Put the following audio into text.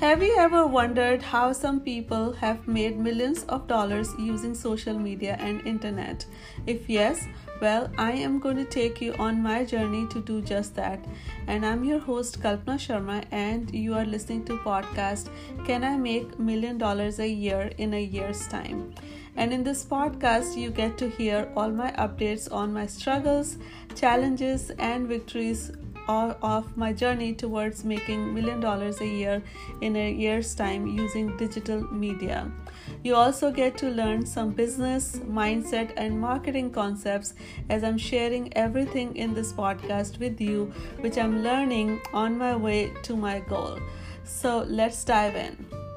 Have you ever wondered how some people have made millions of dollars using social media and internet? If yes, well, I am going to take you on my journey to do just that. And I'm your host Kalpana Sharma and you are listening to podcast Can I make million dollars a year in a year's time? And in this podcast you get to hear all my updates on my struggles, challenges and victories of my journey towards making million dollars a year in a year's time using digital media. You also get to learn some business, mindset, and marketing concepts as I'm sharing everything in this podcast with you, which I'm learning on my way to my goal. So let's dive in.